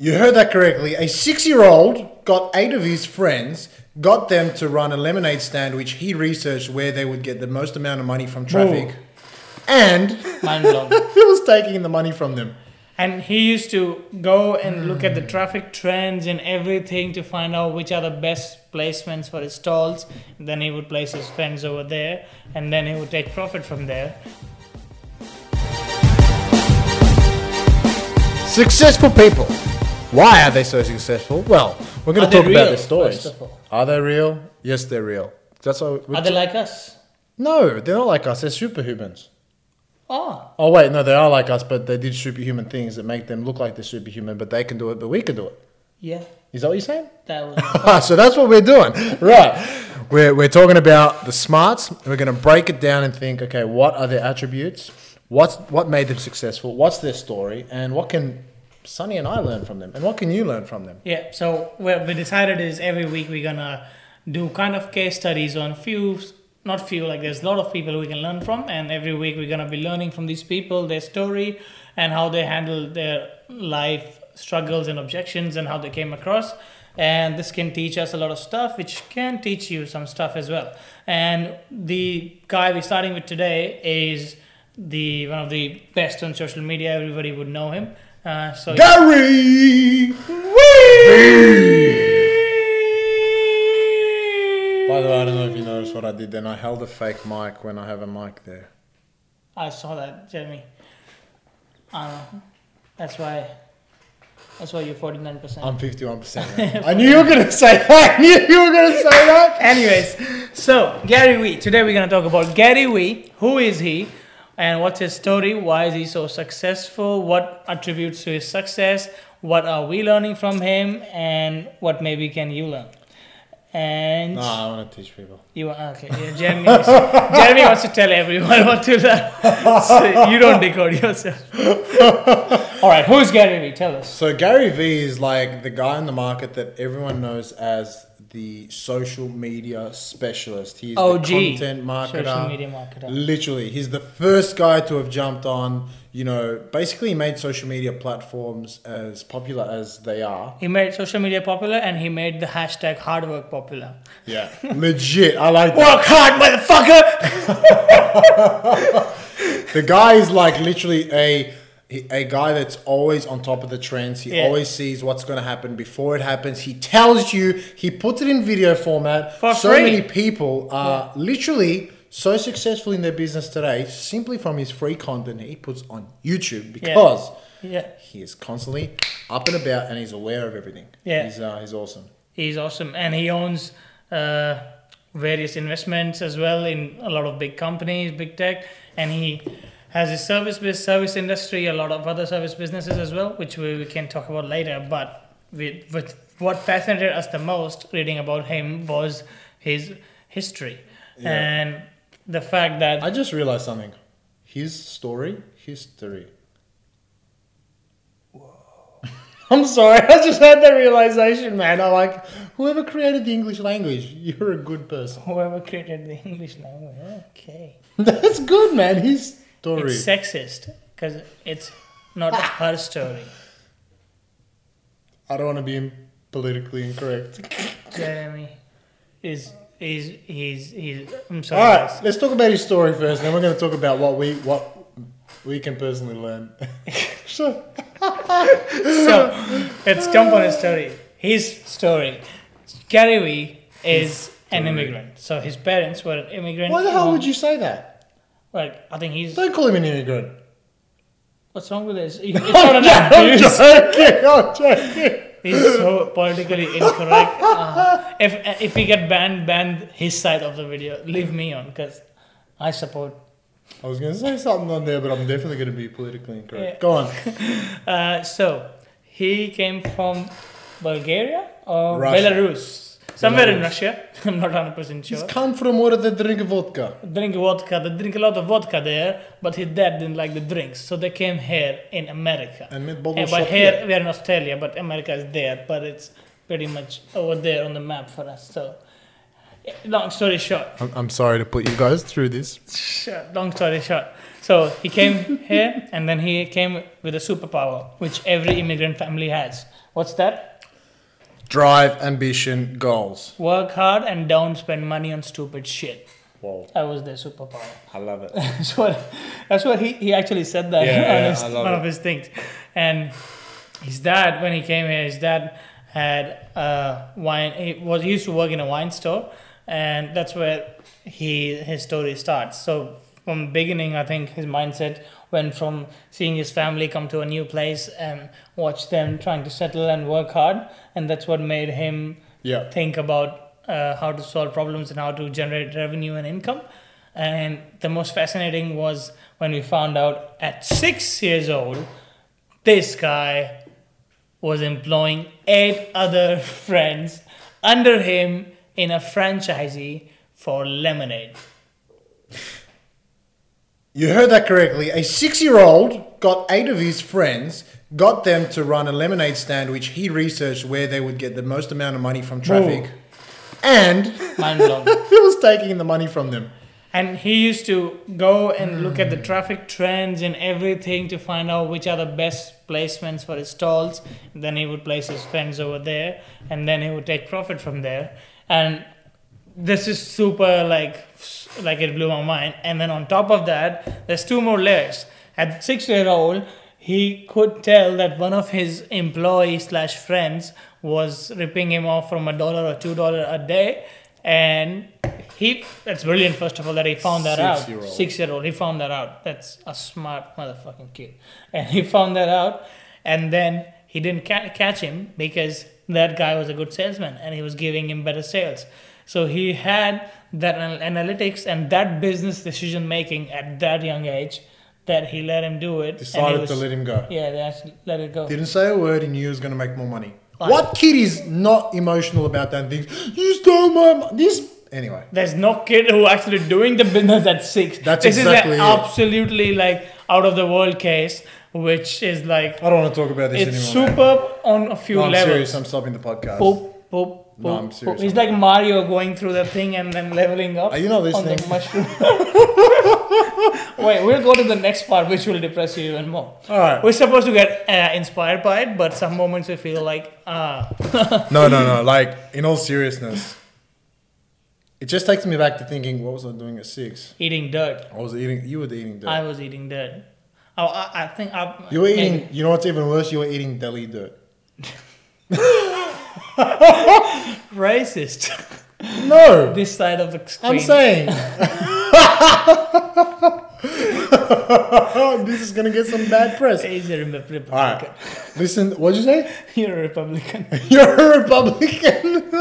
You heard that correctly. A six year old got eight of his friends, got them to run a lemonade stand, which he researched where they would get the most amount of money from traffic. And Mind blown. he was taking the money from them. And he used to go and look at the hmm. traffic trends and everything to find out which are the best placements for his stalls. then he would place his friends over there, and then he would take profit from there. Successful people. Why are they so successful? Well, we're going to they talk about real, their stories. first of all? Are they real? Yes, they're real. That's all. Are they like us? no, they're not like us. They're superhumans. Oh, Oh wait, no, they are like us, but they did superhuman things that make them look like they're superhuman. But they can do it, but we can do it. yeah. Is that what you're saying? That was. Ah, so that's what we're doing, right? We're, we're talking about the smarts. We're going to break it down and think, okay, what are their attributes? What's what made them successful? What's their story? And what can Sonny and I learn from them? And what can you learn from them? Yeah, so what we decided is every week we're gonna do kind of case studies on few, not few, like there's a lot of people we can learn from, and every week we're gonna be learning from these people, their story, and how they handle their life struggles and objections, and how they came across. And this can teach us a lot of stuff, which can teach you some stuff as well. And the guy we're starting with today is the one of the best on social media. Everybody would know him. Uh, so Gary. By the way, I don't know if you noticed what I did. Then I held a fake mic when I have a mic there. I saw that, Jeremy. I. That's why. That's why you're forty nine percent. I'm 51%. I knew you were going to say that. I knew you were going to say that. Anyways, so Gary Vee. Today we're gonna talk about Gary Vee. Who is he, and what's his story? Why is he so successful? What attributes to his success? What are we learning from him? And what maybe can you learn? And No, I want to teach people. you okay? Yeah, Jeremy. Jeremy wants to tell everyone what to learn. so you don't decode yourself. All right, who's Gary Vee? Tell us. So Gary Vee is like the guy in the market that everyone knows as the social media specialist. He's OG, the content marketer. social media marketer. Literally, he's the first guy to have jumped on. You know, basically he made social media platforms as popular as they are. He made social media popular and he made the hashtag hard work popular. Yeah, legit. I like that. Work hard, motherfucker! The guy is like literally a a guy that's always on top of the trends. He Yeah. always sees what's going to happen before it happens. He tells you. He puts it in video format. For so free. many people are literally so successful in their business today simply from his free content he puts on YouTube because Yeah, he is constantly up and about and he's aware of everything. Yeah. he's uh, he's awesome. he's awesome. And he owns uh, various investments as well in a lot of big companies, big tech. And he has a service bus- service industry, a lot of other service businesses as well, which we, we can talk about later. But with, with what fascinated us the most reading about him was his history. Yeah. And the fact that I just realized something. His story, history. I'm sorry, I just had that realization, man. I like whoever created the English language. You're a good person. whoever created the English language, okay. That's good, man. His story. It's sexist because it's not her story. I don't want to be politically incorrect. Jeremy is is he's he's. I'm sorry. right, guys. let's talk about his story first. Then we're going to talk about what we what we can personally learn. So let's jump on his story. His story. Gary Vee is an story. immigrant. So his parents were immigrants. immigrant. Why the hell would you say that? Like I think he's. Don't call him an immigrant. What's wrong with this? It's not an I'm abuse. joking. I'm joking. He's so politically incorrect. Uh, if if we get banned, ban his side of the video. Leave me on because I support I was going to say something on there, but I'm definitely going to be politically incorrect. Yeah. Go on. Uh, so he came from Bulgaria or. Belarus, somewhere in Russia. I'm not 100 percent He's sure. come from where they drink vodka. Drink vodka. They drink a lot of vodka there, but his dad didn't like the drinks, so they came here in America. And made bottle And here here. we are in Australia, but America is there, but it's pretty much over there on the map for us. So, eh, long story short, I'm, I'm sorry to put you guys through this. Long story short. So he came here and then he came with a superpower, which every immigrant family has. What's that? Drive, ambition, goals. Work hard and don't spend money on stupid shit. Whoa, That was their superpower. I love it. That's what that's what he, he actually said that Yeah, on yeah, his, I love one it. of his things. And his dad, when he came here, his dad had a wine. He was he used to work in a wine store, and that's where he his story starts. So from beginning, I think his mindset went from seeing his family come to a new place and watch them trying to settle and work hard, and that's what made him Yeah. think about uh, how to solve problems and how to generate revenue and income. And the most fascinating was when we found out at six years old, this guy was employing eight other friends under him in a franchisee for lemonade. You heard that correctly. A six-year-old got eight of his friends, got them to run a lemonade stand, which he researched where they would get the most amount of money from traffic, and Mind blown. he was taking the money from them. And he used to go and look at the traffic trends and everything to find out which are the best placements for his stalls. And then he would place his friends over there, and then he would take profit from there. And this is super like like it blew my mind. And then on top of that, there's two more layers. At six year old, he could tell that one of his employees slash friends was ripping him off from a dollar or two dollar a day, and he that's brilliant. First of all, that he found that out. Six-year-old. Six year old, he found that out. That's a smart motherfucking kid, and he found that out, and then he didn't ca- catch him because that guy was a good salesman and he was giving him better sales. So he had that analytics and that business decision making at that young age that he let him do it. and Decided was- to let him go. Yeah, they actually let it go. Didn't say a word. He knew he was going to make more money. Like- what kid is not emotional about that and thinks you stole my mo-" this? Anyway, There's no kid who actually doing the business at six. That's this exactly is it. an absolutely like out of the world case, which is like I don't want to talk about this it's anymore. man. superb on a few No, I'm levels. serious. I'm stopping the podcast. Boop, boop, No, I'm serious He's like Mario going through the thing and then leveling up Are you not on the listening? mushroom. Wait, we'll go to the next part, which will depress you even more. All right. We're supposed to get uh, inspired by it, but some moments we feel like, ah, No, no, no. Like in all seriousness, it just takes me back to thinking, what was I doing at six? eating dirt. I was eating. You were eating dirt. I was eating dirt. Oh, I, I think I, you were eating. maybe. You know what's even worse? You were eating deli dirt. racist. No, this side of the screen. I'm saying. this is gonna get some bad press. He's a Republican. All right. Listen, what'd you say? You're a Republican. You're a Republican.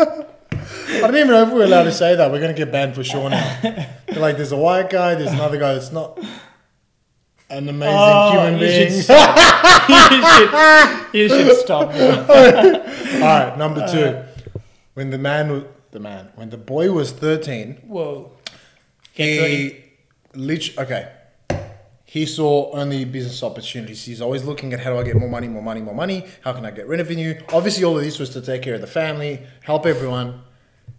I don't even know if we're allowed to say that. We're gonna get banned for sure now. Like, there's a white guy, there's another guy that's not an amazing Oh, human you being. should stop. you, should, you should stop. All right, number two. When the man, was, the man, when the boy was 13, Whoa. He literally, okay, he saw only business opportunities. He's always looking at how do I get more money, more money, more money? How can I get rid of revenue? Obviously, all of this was to take care of the family, help everyone.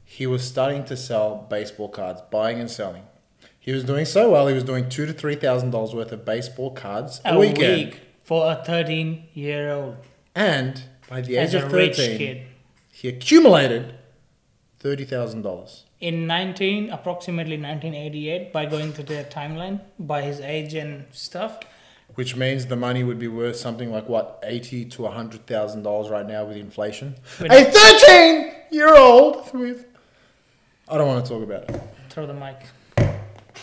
He was starting to sell baseball cards, buying and selling. He was doing so well. He was doing two to three thousand dollars worth of baseball cards a, A weekend. week for a 13 year old. And by the age As of thirteen, kid. he accumulated thirty thousand dollars. In 19, approximately 1988, by going to their timeline, by his age and stuff, Which means the money would be worth something like what eighty to hundred thousand dollars right now with inflation. With- a thirteen-year-old with. I don't want to talk about it. throw the mic.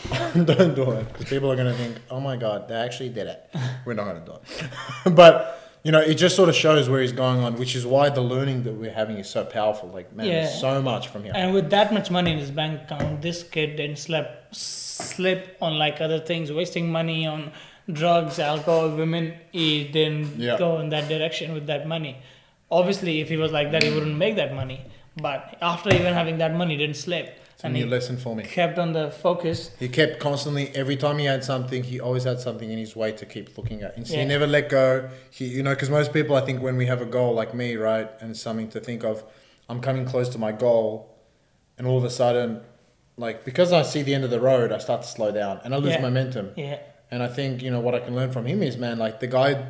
don't do it because people are going to think, "Oh my god, they actually did it." We're not going to do it. but you know, it just sort of shows where he's going on, which is why the learning that we're having is so powerful. Like, man, Yeah. there's so much from here. And with that much money in his bank account, this kid didn't slip, slip on like other things, wasting money on drugs, alcohol, women. He didn't Yeah. go in that direction with that money. Obviously, if he was like that, he wouldn't make that money. But after even having that money, he didn't slip. It's a and new he lesson for me. kept on the focus. He kept constantly every time he had something, he always had something in his way to keep looking at. And so Yeah. he never let go. He, you know, because most people, I think, when we have a goal like me, right, and it's something to think of, I'm coming close to my goal, and all of a sudden, like because I see the end of the road, I start to slow down and I lose Yeah. momentum. Yeah. And I think you know what I can learn from him is, man, like the guy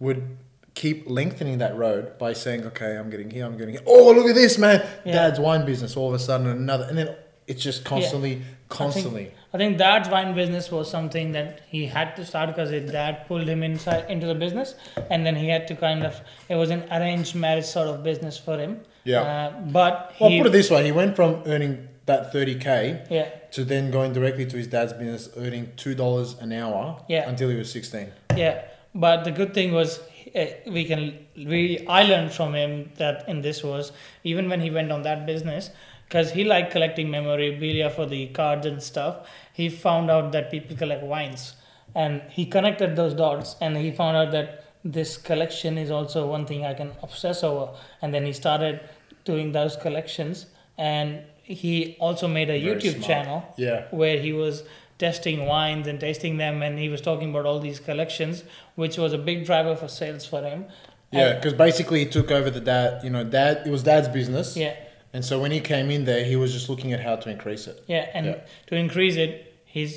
would keep lengthening that road by saying, okay, I'm getting here, I'm getting here. Oh, look at this, man. Yeah. Dad's wine business. All of a sudden, another. And then it's just constantly, constantly. I think dad's wine business was something that he had to start because his dad pulled him inside into the business, and then he had to kind of. It was an arranged marriage sort of business for him. Yeah. Uh, but Well, he, put it this way: he went from earning that 30k yeah, to then going directly to his dad's business, earning two dollars an hour Yeah. until he was 16. yeah. But the good thing was uh, we can we I learned from him that in this was even when he went on that business because he liked collecting memorabilia for the cards and stuff. He found out that people collect wines, and he connected those dots, and he found out that this collection is also one thing I can obsess over. And then he started doing those collections, and he also made a Very YouTube smart. channel Yeah. where he was testing wines and tasting them and he was talking about all these collections which was a big driver for sales for him Yeah, because basically he took over the dad. You know, dad. It was dad's business. yeah And so when he came in there, he was just looking at how to increase it. yeah and Yeah. to increase it he's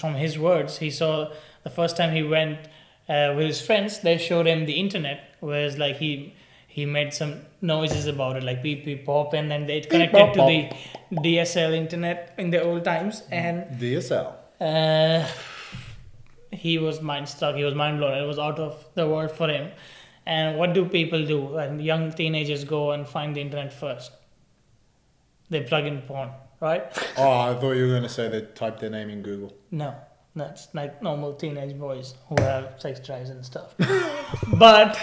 from his words he saw the first time he went uh, with his friends they showed him the internet whereas like he he made some noises about it like beep beep pop and then it connected to the dsl internet in the old times and DSL. Uh, he was mind struck. He was mind blown. It was out of the world for him. And what do people do when young teenagers go and find the internet first? They plug in porn, right? Oh, I thought you were going to say they type their name in Google. No, that's like normal teenage boys who have sex drives and stuff. but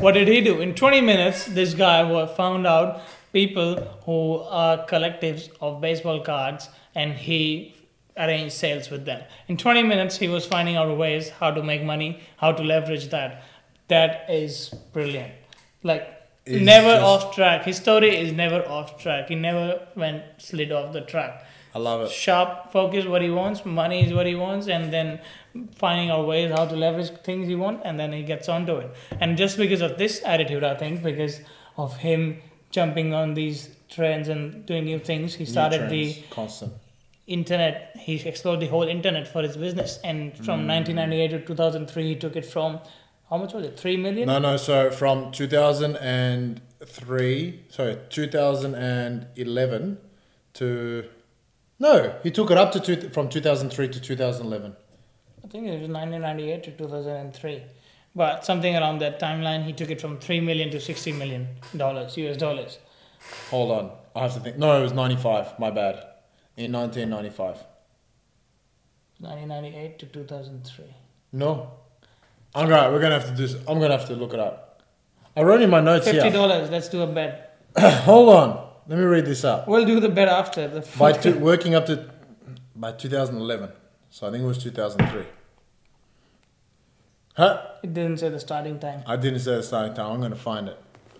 what did he do? In 20 minutes, this guy found out people who are collectives of baseball cards and he arranged sales with them. In 20 minutes, he was finding out ways how to make money, how to leverage that. That is brilliant. Like, It's never just- off track. His story is never off track. He never went slid off the track I love it. sharp focus what he wants money is what he wants and then finding out ways how to leverage things he wants and then he gets onto it and just because of this attitude i think because of him jumping on these trends and doing new things he started the constant. internet he explored the whole internet for his business and from mm. 1998 to 2003 he took it from how much was it 3 million No, no. So from 2003, sorry, 2011 to no, he took it up to two, from 2003 to 2011. I think it was 1998 to 2003. But something around that timeline, he took it from 3 million to 60 million dollars, US dollars. Hold on, I have to think. No, it was 95. My bad. In 1995. 1998 to 2003. No. I'm gonna. We're gonna have to do. I'm gonna have to look it up. I wrote in my notes Fifty here. dollars. Let's do a bet. Hold on. Let me read this up. We'll do the bet after the. By two, working up to by 2011. So I think it was 2003. Huh? it didn't say the starting time. I didn't say the starting time. I'm gonna find it.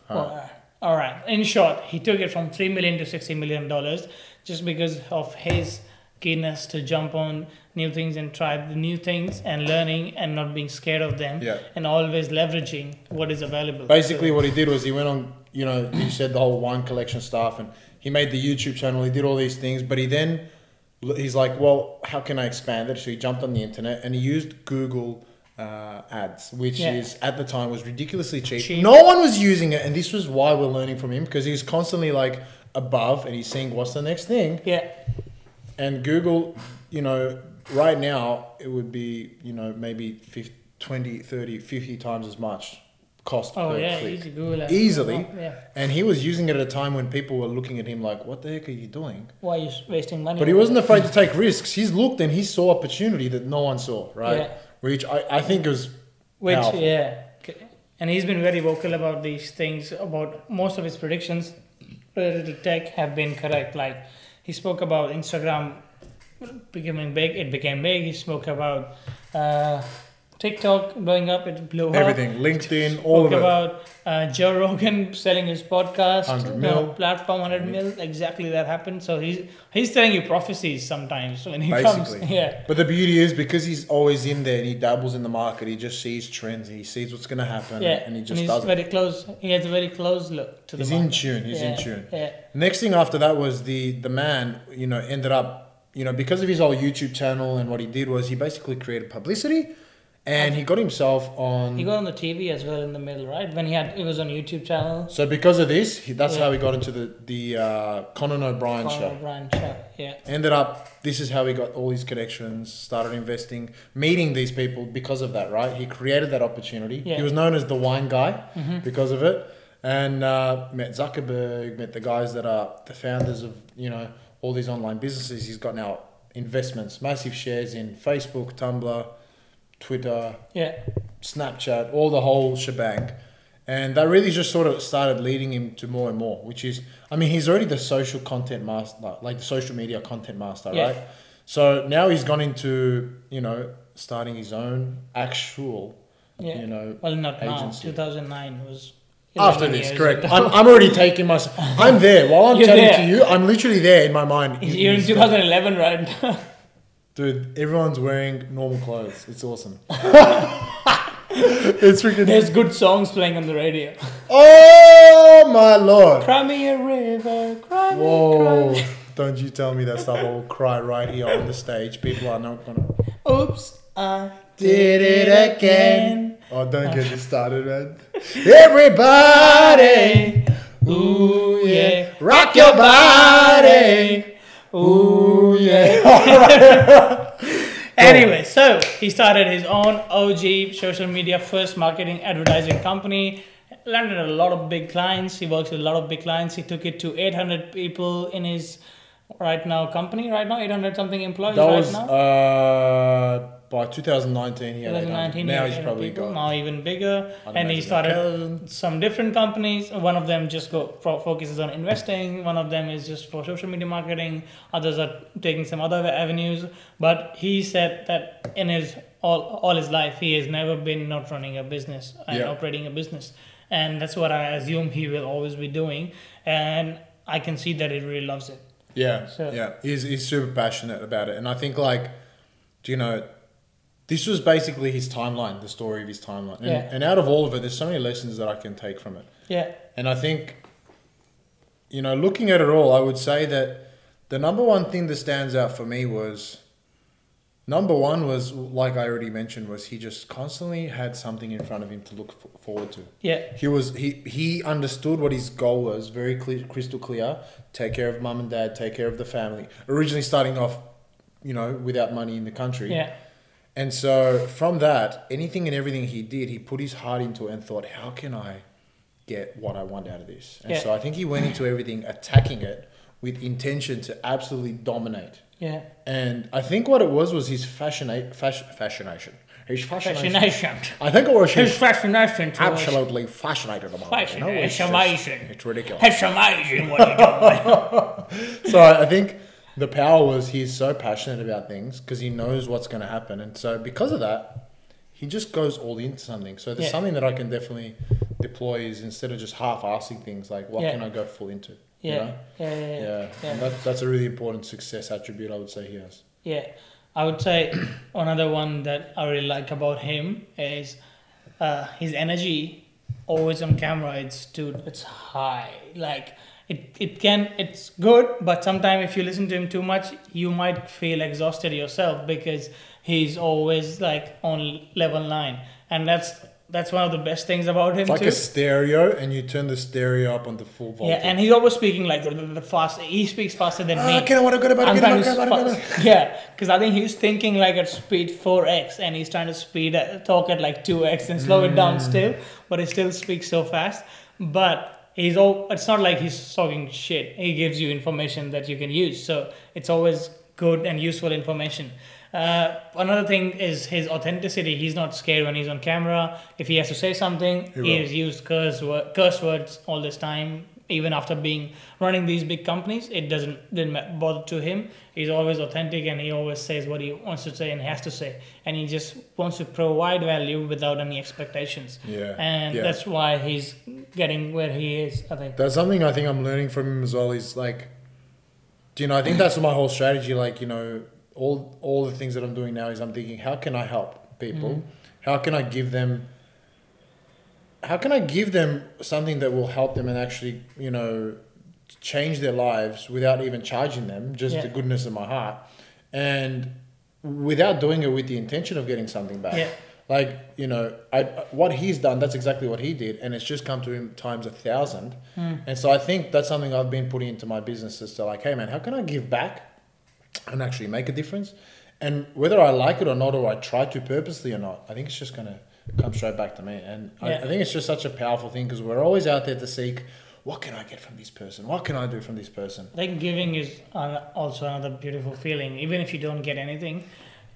All right. Well, uh, all right. In short, he took it from three million to sixty million dollars just because of his keenness to jump on new things and try the new things and learning and not being scared of them Yeah. and always leveraging what is available. Basically, what he did was he went on. You know, he said the whole wine collection stuff, and he made the YouTube channel. He did all these things, but he then he's like, well, how can I expand it? So he jumped on the internet and he used Google. Uh, ads, which Yeah. is at the time was ridiculously cheap. Cheap. No one was using it, and this was why we're learning from him because he's constantly like above and he's seeing "What's the next thing?" yeah, And Google, you know, right now it would be, you know, maybe 50, 20, 30, 50 times as much cost oh per yeah, click. easy Google. Easily. Yeah. And he was using it at a time when people were looking at him like, what the heck are you doing? Why are you wasting money? But he wasn't afraid to take risks. He's looked and he saw opportunity that no one saw, right? Yeah. Which I, I think was Which powerful. yeah, and he's been very vocal about these things. About most of his predictions related to tech have been correct. Like he spoke about Instagram becoming big, it became big. He spoke about uh, TikTok blowing up, it blew up. everything. LinkedIn, all Spoke of it. about uh, Joe Rogan selling his podcast, 100 mil. platform 100 mil. Exactly that happened. So he's he's telling you prophecies sometimes when he Basically. comes. Yeah. But the beauty is because he's always in there and he dabbles in the market, he just sees trends, he sees what's going to happen, Yeah, and he just he's does it. very close. He has a very close look to the He's in tune. He's in tune. Yeah, Next thing after that was the the man, you know, ended up, you know, because of his whole YouTube channel and what he did was he basically created publicity and he got himself on. He got on the TV as well in the middle, right? When he had, it was on YouTube channel. so because of this, he, that's Yeah. how he got into the the uh, Conan O'Brien Conor show. O'Brien show. Yeah. Ended up. This is how he got all his connections. Started investing, meeting these people because of that. Right? He created that opportunity. Yeah. He was known as the wine guy hmm because of it, and uh, met Zuckerberg, met the guys that are the founders of you know all these online businesses. He's got now investments, massive shares in Facebook, Tumblr, Twitter, Yeah. Snapchat, all the whole shebang. And that really just sort of started leading him to more and more, which is, I mean, he's already the social content master, like the social media content master, Yeah. right? So now he's gone into, you know, starting his own actual, Yeah. you know, Well, not Agency. now. 2009 was. after this, correct. I'm, I'm already taking my, I'm there. While I'm You're chatting there. to you, I'm literally there in my mind. You're in 2011 right. Dude, everyone's wearing normal clothes. It's awesome. it's freaking. There's good songs playing on the radio. Oh my lord! Cry me a river, cry me, Whoa! cry me. Don't you tell me that stuff. I will cry right here on the stage. People are not gonna. Oops, I Did it again. Oh, don't get me started, man. Everybody, Ooh, yeah. rock your body. Ooh, yeah. Anyway, so he started his own OG social media first marketing advertising company. Landed a lot of big clients. He works with a lot of big clients. He took it to 800 people in his right now company. Right now, 800 something employees. That right now. uh, by 2019. He had 2019. 800. Now he he's probably people, got. now even bigger. And he started some different companies. One of them just go fo- focuses on investing. One of them is just for social media marketing. Others are taking some other avenues. But he said that in his all all his life, he has never been not running a business and Yeah. operating a business, and that's what I assume he will always be doing. And I can see that he really loves it. Yeah, So- yeah, he's he's super passionate about it, and I think like, do you know, this was basically his timeline, the story of his timeline, and, Yeah. and out of all of it, there's so many lessons that I can take from it, Yeah, and I think, you know, looking at it all, I would say that the number one thing that stands out for me was. Number one was like I already mentioned was he just constantly had something in front of him to look forward to. yeah, He was he he understood what his goal was very clear, crystal clear. Take care of mum and dad. Take care of the family. Originally starting off, you know, without money in the country. yeah, And so from that, anything and everything he did, he put his heart into it and thought, how can I get what I want out of this? And Yeah. so I think he went into everything attacking it with intention to absolutely dominate. yeah. And I think what it was was his fascina- fashion, fascination. His fascination. Fascination. I think it was His his fascination. absolutely fascinated about it. You know, it's, It's just- amazing. it's ridiculous. It's amazing what you're doing. so I think the power was he's so passionate about things because he knows what's going to happen, and so because of that, he just goes all into something. So there's Yeah. something that I can definitely deploy is instead of just half-assing things, like what Yeah. can I go full into? Yeah, You know? yeah, yeah, Yeah, yeah. that, that's a really important success attribute I would say he has. Yeah, I would say another one that I really like about him is uh, his energy. Always on camera, it's dude, it's high. Like it, it can, it's good, but sometimes if you listen to him too much, you might feel exhausted yourself because he's always like on level nine, and that's that's one of the best things about him It's like too. a stereo, and you turn the stereo up on the full volume. yeah, and he's always speaking like the, the, the fast. He speaks faster than me. Ah, I want to go yeah, because I think he's thinking like at speed 4x and he's trying to speed uh, talk at like 2x and slow it Mm. down still, but he still speaks so fast. But he's all, it's not like he's talking shit. He gives you information that you can use. So it's always good and useful information. Uh, another thing is his authenticity. He's not scared when he's on camera. If he has to say something, He he, has used curse, word, curse words all this time. Even after being running these big companies, it doesn't didn't bother to him. He's always authentic and he always says what he wants to say and has to say, and he just wants to provide value without any expectations. Yeah, And yeah. that's why he's getting where he is. I think. That's something I think I'm learning from him as well. Is like, do you know? I think that's my whole strategy. Like, you know, all all the things that I'm doing now is I'm thinking, how can I help people? Mhm. How can I give them? How can I give them something that will help them and actually, you know, change their lives without even charging them, just Yeah. the goodness of my heart, and without doing it with the intention of getting something back. Yeah. Like you know, I, what he's done, that's exactly what he did, and it's just come to him times a thousand. Hmm. And so I think that's something I've been putting into my business is to like, hey man, how can I give back and actually make a difference? And whether I like it or not, or I try to purposely or not, I think it's just gonna come straight back to me. And I, Yeah. I think it's just such a powerful thing because we're always out there to seek, what can I get from this person? What can I do from this person? I think giving is also another beautiful feeling. Even if you don't get anything,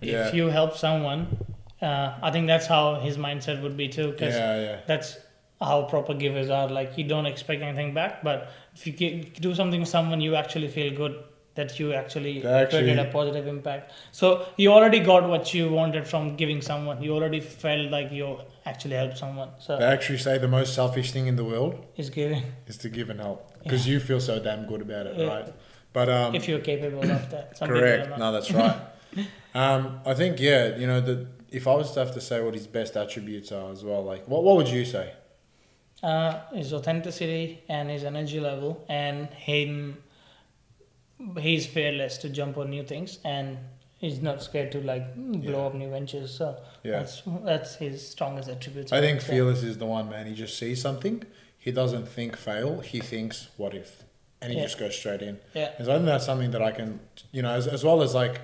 Yeah. if you help someone, uh, I think that's how his mindset would be too. Because Yeah, yeah. that's how proper givers are. Like you don't expect anything back, but if you do something to someone, you actually feel good that you actually, actually- created a positive impact. So you already got what you wanted from giving someone. You already felt like you actually helped someone. So They actually say the most selfish thing in the world it's giving is to give and help because you feel so damn good about it, Yeah. right? But um, if you're capable of that. Correct. No, that's right. um, I think yeah. You know, the if I was to have to say what his best attributes are as well, like what what would you say? uh, his authenticity and his energy level and him he's fearless to jump on new things and he's not scared to like blow Yeah. up new ventures so Yeah. that's that's his strongest attributes I think fearless is the one man. He just sees something. He doesn't think fail. He thinks what if, and he Yeah. just goes straight in. yeah And so I think that's something that I can, you know, as, as well as like,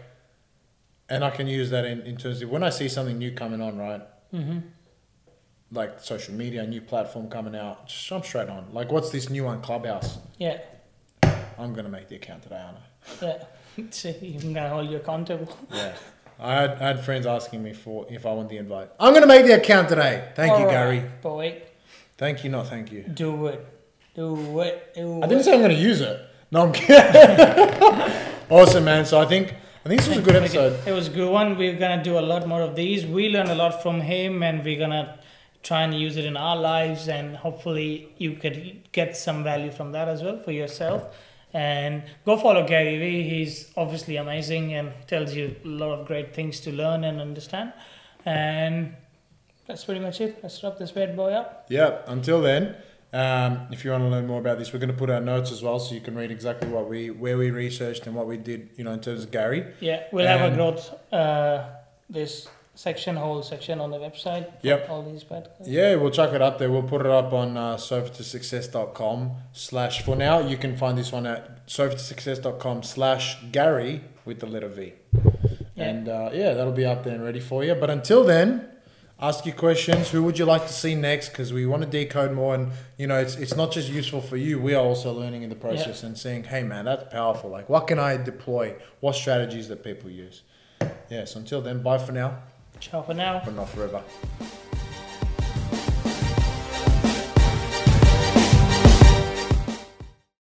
and I can use that in, in terms of when I see something new coming on, right? mm-hmm. Like social media, a new platform coming out, just jump straight on. Like, what's this new one, Clubhouse? yeah I'm gonna make the account today, aren't I? yeah so I'm gonna hold you accountable Yeah. I had, I had friends asking me for if I want the invite. I'm gonna make the account today. Thank you, Alright, Gary. boy Thank you, not thank you. do it do it do I didn't it. say I'm gonna use it. No, I'm kidding. awesome, man. So I think I think this was a good episode. It was a good one. We're gonna do a lot more of these. We learned a lot from him, and we're gonna try and use it in our lives. And hopefully, you could get some value from that as well for yourself. And go follow Gary Vee. He's obviously amazing and tells you a lot of great things to learn and understand. And that's pretty much it. Let's wrap this bad boy up. Yeah. Until then, um, if you want to learn more about this, we're going to put our notes as well, so you can read exactly what we where we researched and what we did. You know, in terms of Gary. Yeah, we'll have a And- growth. Uh, this section, whole section on the website. Yep. All these podcasts. Yeah, we'll chuck it up there. We'll put it up on uh, sofa2success.com slash. For now, you can find this one at sofa2success.com slash Gary with the letter V. Yeah. And uh, yeah, that'll be up there and ready for you. But until then, ask your questions. Who would you like to see next? Because we want to decode more. And, you know, it's, it's not just useful for you. We are also learning in the process and seeing, hey, man, that's powerful. Like, what can I deploy? What strategies that people use? Yeah, so until then, bye for now, Ciao for now. but not forever.